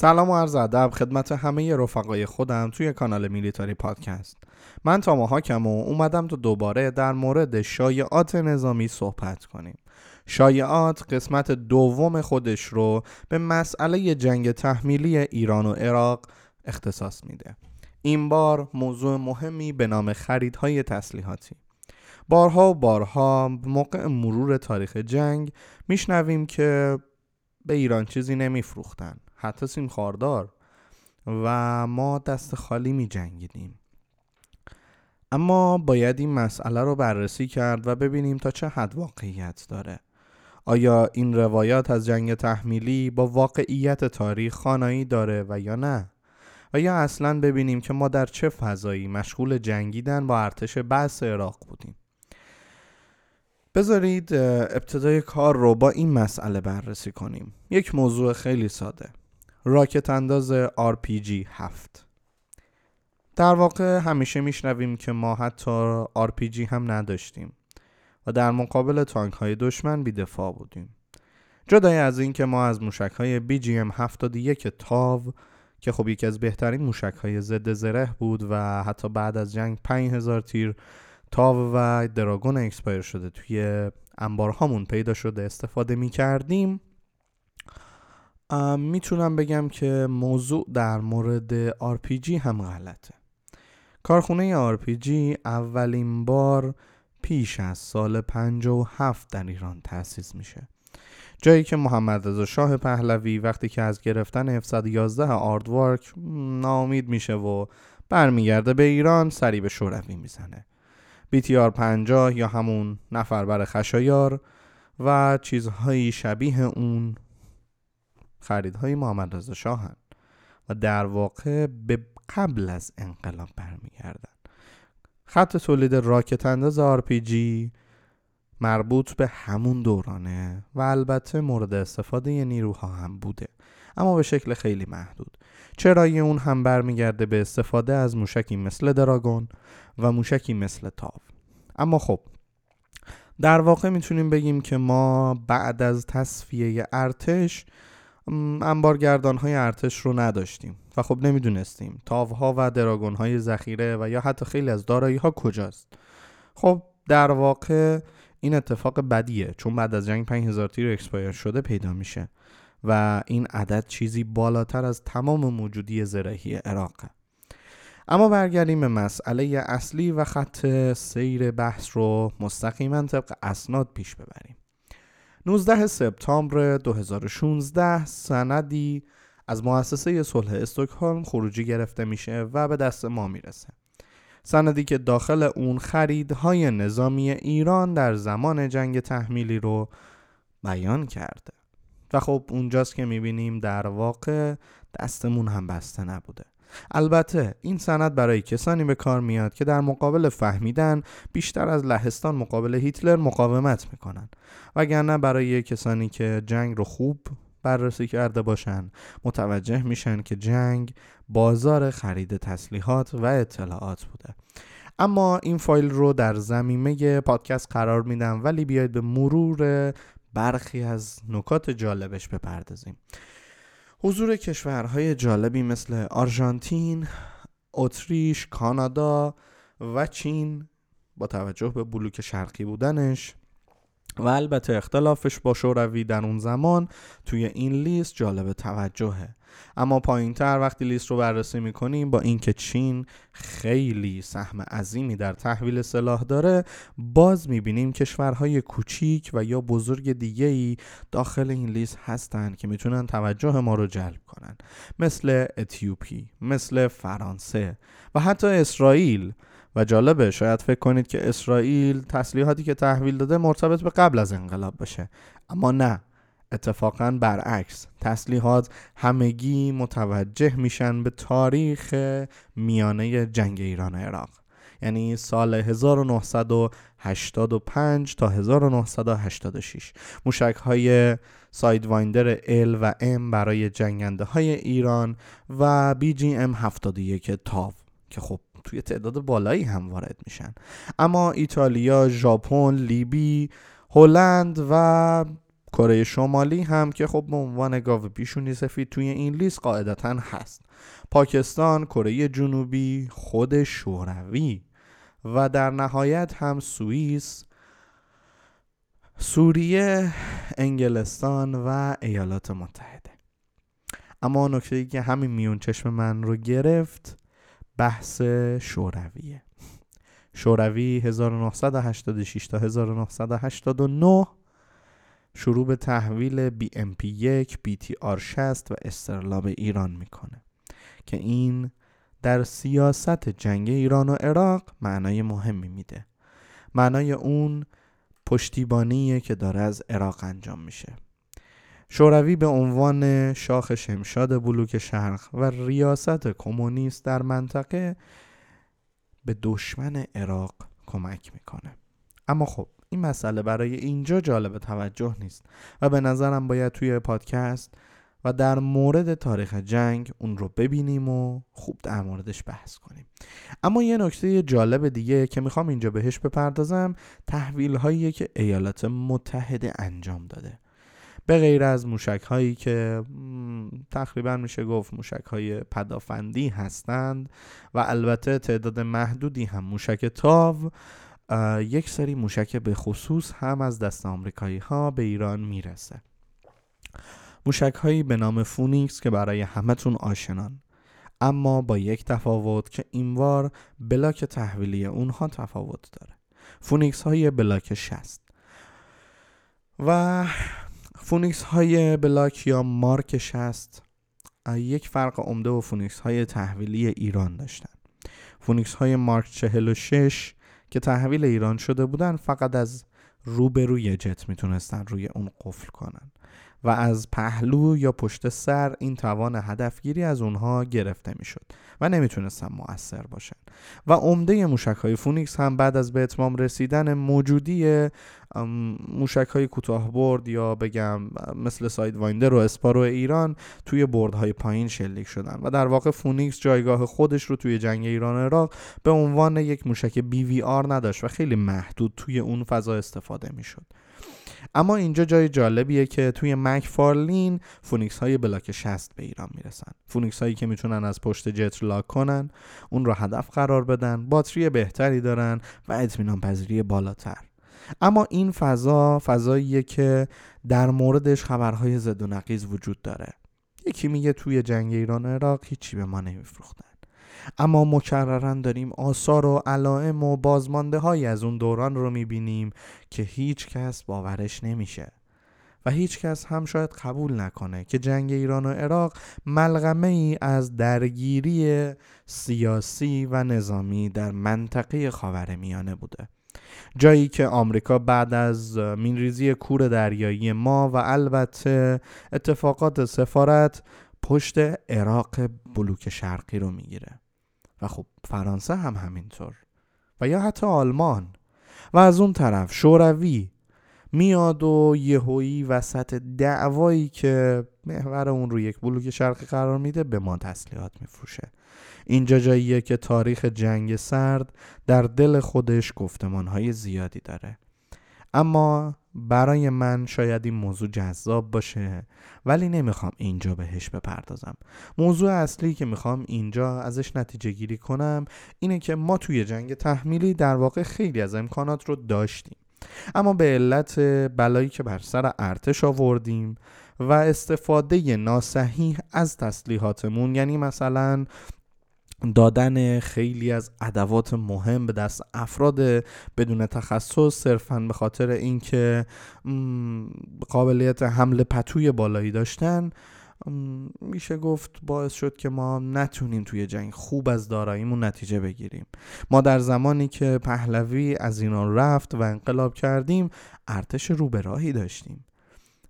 سلام و عرض ادب خدمت همه رفقای خودم توی کانال میلیتاری پادکست. من تا حاکم و اومدم تو دوباره در مورد شایعات نظامی صحبت کنیم. شایعات قسمت دوم خودش رو به مسئله جنگ تحمیلی ایران و عراق اختصاص میده. این بار موضوع مهمی به نام خریدهای تسلیحاتی. بارها و بارها موقع مرور تاریخ جنگ میشنویم که به ایران چیزی نمیفروختن. حتی سیم خاردار. و ما دست خالی می جنگیدیم. اما باید این مسئله رو بررسی کرد و ببینیم تا چه حد واقعیت داره. آیا این روایات از جنگ تحمیلی با واقعیت تاریخ خانایی داره و یا نه؟ و یا اصلا ببینیم که ما در چه فضایی مشغول جنگیدن با ارتش بحث عراق بودیم. بذارید ابتدای کار رو با این مسئله بررسی کنیم. یک موضوع خیلی ساده. راکت انداز RPG 7 در واقع همیشه میشنویم که ما حتی RPG هم نداشتیم و در مقابل تانک های دشمن بیدفاع بودیم. جدای از این که ما از موشک های BGM 71 تاو که خب یکی از بهترین موشک های ضد زره بود و حتی بعد از جنگ 5000 تیر تاو و دراگون expire شده توی انبارهامون پیدا شده استفاده می کردیم می‌تونم بگم که موضوع در مورد RPG هم غلطه. کارخونه RPG اولین بار پیش از سال 57 در ایران تأسیس میشه. جایی که محمد رضا شاه پهلوی وقتی که از گرفتن F111 Aardvark ناامید میشه و برمیگرده به ایران سری به شوروی می‌زنه. BTR 50 یا همون نفر بر خشایار و چیزهایی شبیه اون خریدهای محمد رضا شاهن و در واقع به قبل از انقلاب برمیگردن. خط تولید راکت انداز RPG مربوط به همون دورانه و البته مورد استفاده نیروها هم بوده اما به شکل خیلی محدود. چرای اون هم برمیگرده به استفاده از موشکی مثل دراگون و موشکی مثل تاو. اما خب در واقع می‌تونیم بگیم که ما بعد از تصفیه ارتش انبارگردان های ارتش رو نداشتیم و خب نمی‌دونستیم تاوها و دراگون های ذخیره و یا حتی خیلی از دارایی ها کجاست. خب در واقع این اتفاق بدیه چون بعد از جنگ 5000 تیر expire شده پیدا میشه و این عدد چیزی بالاتر از تمام موجودی زرهی عراقه اما برگردیم به مسئله اصلی و خط سیر بحث رو مستقیما طبق اسناد پیش ببریم. 19 سپتامبر 2016 سندی از مؤسسه صلح استکهلم خروجی گرفته میشه و به دست ما می‌رسه. سندی که داخل اون خریدهای نظامی ایران در زمان جنگ تحمیلی رو بیان کرده. و خب اونجاست که می‌بینیم در واقع دستمون هم بسته نبوده. البته این سند برای کسانی به کار میاد که در مقابل فهمیدن بیشتر از لهستان مقابل هیتلر مقاومت می‌کنن. وگرنه برای کسانی که جنگ رو خوب بررسی کرده باشن متوجه میشن که جنگ بازار خرید تسلیحات و اطلاعات بوده. اما این فایل رو در زمینه پادکست قرار میدم ولی بیاید به مرور برخی از نکات جالبش بپردازیم. حضور کشورهای جالبی مثل آرژانتین، اتریش، کانادا و چین با توجه به بلوک شرقی بودنش و البته اختلافش با شوروی در اون زمان توی این لیست جالب توجهه. اما پایین تر وقتی لیست رو بررسی می‌کنیم با اینکه چین خیلی سهم عظیمی در تحویل سلاح داره باز می‌بینیم کشورهای کوچیک و یا بزرگ دیگه ای داخل این لیست هستند که می‌تونن توجه ما رو جلب کنن. مثل اتیوپی مثل فرانسه و حتی اسرائیل. و جالبه شاید فکر کنید که اسرائیل تسلیحاتی که تحویل داده مرتبط به قبل از انقلاب باشه. اما نه اتفاقا برعکس. تسلیحات همگی متوجه میشن به تاریخ میانه جنگ ایران و عراق. یعنی سال 1985 تا 1986 موشک های سایدوایندر L و M برای جنگنده های ایران و BGM 71 تاو. که خب توی تعداد بالایی هم وارد میشن. اما ایتالیا، ژاپن، لیبی، هلند و کره شمالی هم که خب به عنوان گاو پیشونی سفید توی این لیست قاعدتا هست. پاکستان، کره جنوبی، خود شوروی و در نهایت هم سوئیس، سوریه، انگلستان و ایالات متحده. اما نکته ای که همین میون چشم من رو گرفت بحث شورویه. شوروی 1986 تا 1989 شروع به تحویل بی ام پی یک بی تی آر 60 و استرلاب ایران می‌کنه که این در سیاست جنگ ایران و عراق معنای مهمی میده. معنای اون پشتیبانیه که داره از عراق انجام میشه. شوروی به عنوان شاخ شمشاد بلوک شرق و ریاست کمونیست در منطقه به دشمن عراق کمک می‌کنه. اما خب این مسئله برای اینجا جالب توجه نیست و به نظرم باید توی پادکست و در مورد تاریخ جنگ اون رو ببینیم و خوب در موردش بحث کنیم. اما یه نکته جالب دیگه که می‌خوام اینجا بهش بپردازم تحویل هایی که ایالات متحده انجام داده. به غیر از موشک هایی که تقریبا میشه گفت موشک های پدافندی هستند و البته تعداد محدودی هم موشک تاو یک سری موشک به خصوص هم از دست آمریکایی ها به ایران می‌رسه. موشک هایی به نام فونیکس که برای همتون آشنان. اما با یک تفاوت که این‌بار block تحویلی اونها تفاوت داره. فونیکس های block 60 و فونیکس های block یا مارک 60 یک فرق عمده با فونیکس های تحویلی ایران داشتن. فونیکس های مارک 46 که تحویل ایران شده بودن فقط از روبروی جت می‌تونستن روی اون قفل کنن. و از پهلو یا پشت سر این توان هدفگیری از اونها گرفته می‌شد و نمی‌تونستن موثر باشن. و عمده موشک های فونیکس هم بعد از به اتمام رسیدن موجودی موشک های کوتاه برد یا بگم مثل Sidewinder و Sparrow ایران توی برد های پایین شلیک شدن. و در واقع فونیکس جایگاه خودش رو توی جنگ ایران عراق به عنوان یک موشک BVR نداشت و خیلی محدود توی اون فضا استفاده می‌شد. اما اینجا جای جالبیه که توی مک فارلین فونیکس های block 60 به ایران می‌رسن. فونیکس هایی که می‌تونن از پشت جت lock کنن اون را هدف قرار بدن باتری بهتری دارن و اطمینان پذیری بالاتر. اما این فضا فضاییه که در موردش خبرهای ضد و نقیض وجود داره. یکی میگه توی جنگ ایران-عراق هیچی به ما نمیفروختن اما مکررا داریم آثار و علائم و بازمانده های از اون دوران رو می‌بینیم که هیچ کس باورش نمیشه. و هیچ کس هم شاید قبول نکنه که جنگ ایران و عراق ملغمه ای از درگیری سیاسی و نظامی در منطقه خاورمیانه بوده. جایی که آمریکا بعد از مینریزی کور دریایی ما و البته اتفاقات سفارت پشت عراق بلوک شرقی رو می‌گیره. و خب فرانسه هم همینطور. و یا حتی آلمان. و از اون طرف شوروی. میاد و یهویی وسط دعوایی که محور اون رو یک بلوک شرقی قرار میده به ما تسلیحات میفروشه. اینجا جاییه که تاریخ جنگ سرد در دل خودش گفتمانهای زیادی داره. اما برای من شاید این موضوع جذاب باشه ولی نمی‌خوام اینجا بهش بپردازم. موضوع اصلی که می‌خوام اینجا ازش نتیجه گیری کنم اینه که ما توی جنگ تحمیلی در واقع خیلی از امکانات رو داشتیم. اما به علت بلایی که بر سر ارتش آوردیم و استفاده ناسحیح از تسلیحاتمون یعنی مثلا دادن خیلی از ادوات مهم به دست افراد بدون تخصص صرفا به خاطر اینکه قابلیت حمل پتوی بالایی داشتن میشه گفت باعث شد که ما نتونیم توی جنگ خوب از داراییمون نتیجه بگیریم. ما در زمانی که پهلوی از اینا رفت و انقلاب کردیم ارتش روبراهی داشتیم.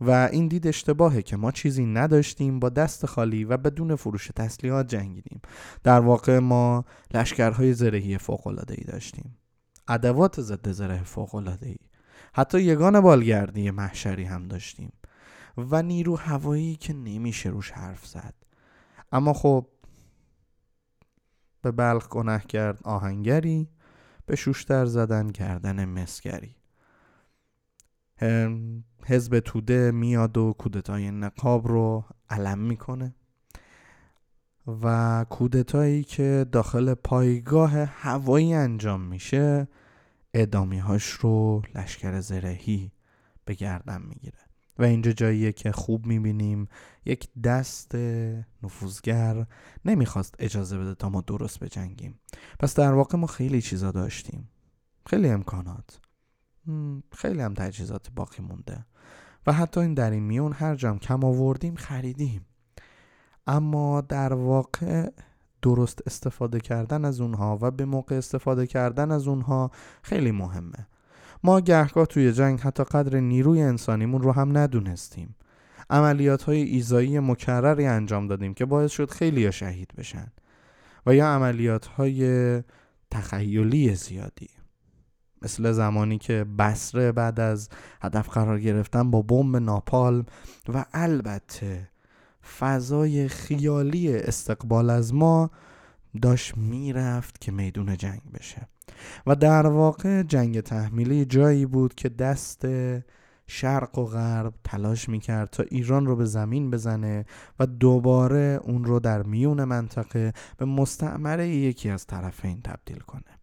و این دید اشتباهه که ما چیزی نداشتیم با دست خالی و بدون فروش تسلیحات جنگیدیم. در واقع ما لشکرهای زرهی فوق‌العاده‌ای داشتیم. ادوات ضد زره فوق‌العاده‌ای. حتی یگان بالگردی محشری هم داشتیم. و نیرو هوایی که نمیشه روش حرف زد. اما خب به بلخ گنه کرد آهنگری به شوشتر زدن کردن مسگری. حزب توده میاد و کودتای نقاب رو علم می‌کنه. و کودتایی که داخل پایگاه هوایی انجام میشه ادامی هاش رو لشکر زرهی به گردن می‌گیره. و اینجا جاییه که خوب می‌بینیم یک دست نفوذگر نمی‌خواست اجازه بده تا ما درست بجنگیم. پس در واقع ما خیلی چیزا داشتیم. خیلی امکانات. خیلی هم تجهیزات باقی مونده. و حتی این در این میون هر جام کم آوردیم خریدیم. اما در واقع درست استفاده کردن از اونها و به موقع استفاده کردن از اونها خیلی مهمه. ما گهگاه توی جنگ حتی قدر نیروی انسانیمون رو هم ندونستیم. عملیات های ایزایی مکرری انجام دادیم که باعث شد خیلی شهید بشن. و یا عملیات های تخیلی زیادی. مثل زمانی که بسره بعد از هدف قرار گرفتن با بمب ناپالم و البته فضای خیالی استقبال از ما داشت می‌رفت که میدون جنگ بشه. و در واقع جنگ تحمیلی جایی بود که دست شرق و غرب تلاش می‌کرد تا ایران رو به زمین بزنه و دوباره اون رو در میون منطقه به مستعمره یکی از طرفین تبدیل کنه.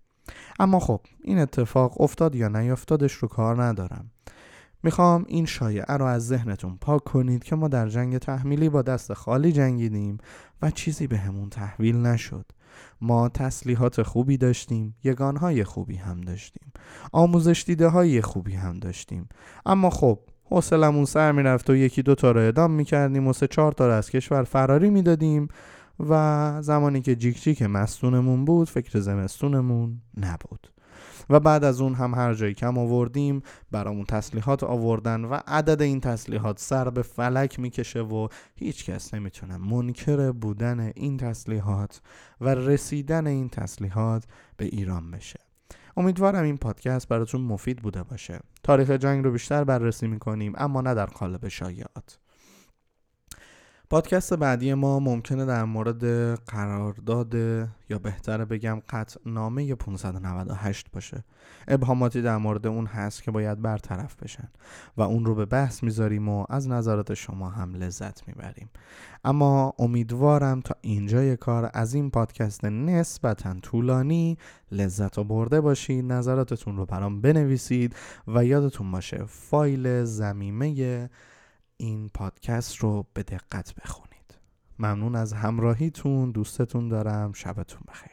اما خب این اتفاق افتاد یا نیافتادش رو کار ندارم. می‌خوام این شایعه رو از ذهنتون پاک کنید که ما در جنگ تحمیلی با دست خالی جنگیدیم و چیزی به همون تحویل نشد. ما تسلیحات خوبی داشتیم یگانهای خوبی هم داشتیم. آموزش دیده های خوبی هم داشتیم. اما خب حوصلمون سر می‌رفت و یکی دو تا رو ادام می‌کردیم و سه چهار تا از کشور فراری می‌دادیم. و زمانی که جیک جیک مستونمون بود فکر زمستونمون نبود. و بعد از اون هم هر جایی کم آوردیم برامون تسلیحات آوردن و عدد این تسلیحات سر به فلک می‌کشه و هیچ کس نمی‌تونه منکر بودن این تسلیحات و رسیدن این تسلیحات به ایران بشه. امیدوارم این پادکست براتون مفید بوده باشه. تاریخ جنگ رو بیشتر بررسی می‌کنیم اما نه در قالب شایعات. پادکست بعدی ما ممکنه در مورد قرارداد یا بهتره بگم نامه 598 باشه. ابهاماتی در مورد اون هست که باید برطرف بشن و اون رو به بحث می‌ذاریم و از نظرات شما هم لذت می‌بریم. اما امیدوارم تا اینجای کار از این پادکست نسبتا طولانی لذت و برده باشید نظراتتون رو برام بنویسید و یادتون باشه فایل زمیمه این پادکست رو به دقت بخونید. ممنون از همراهیتون دوستتون دارم شبتون بخیر.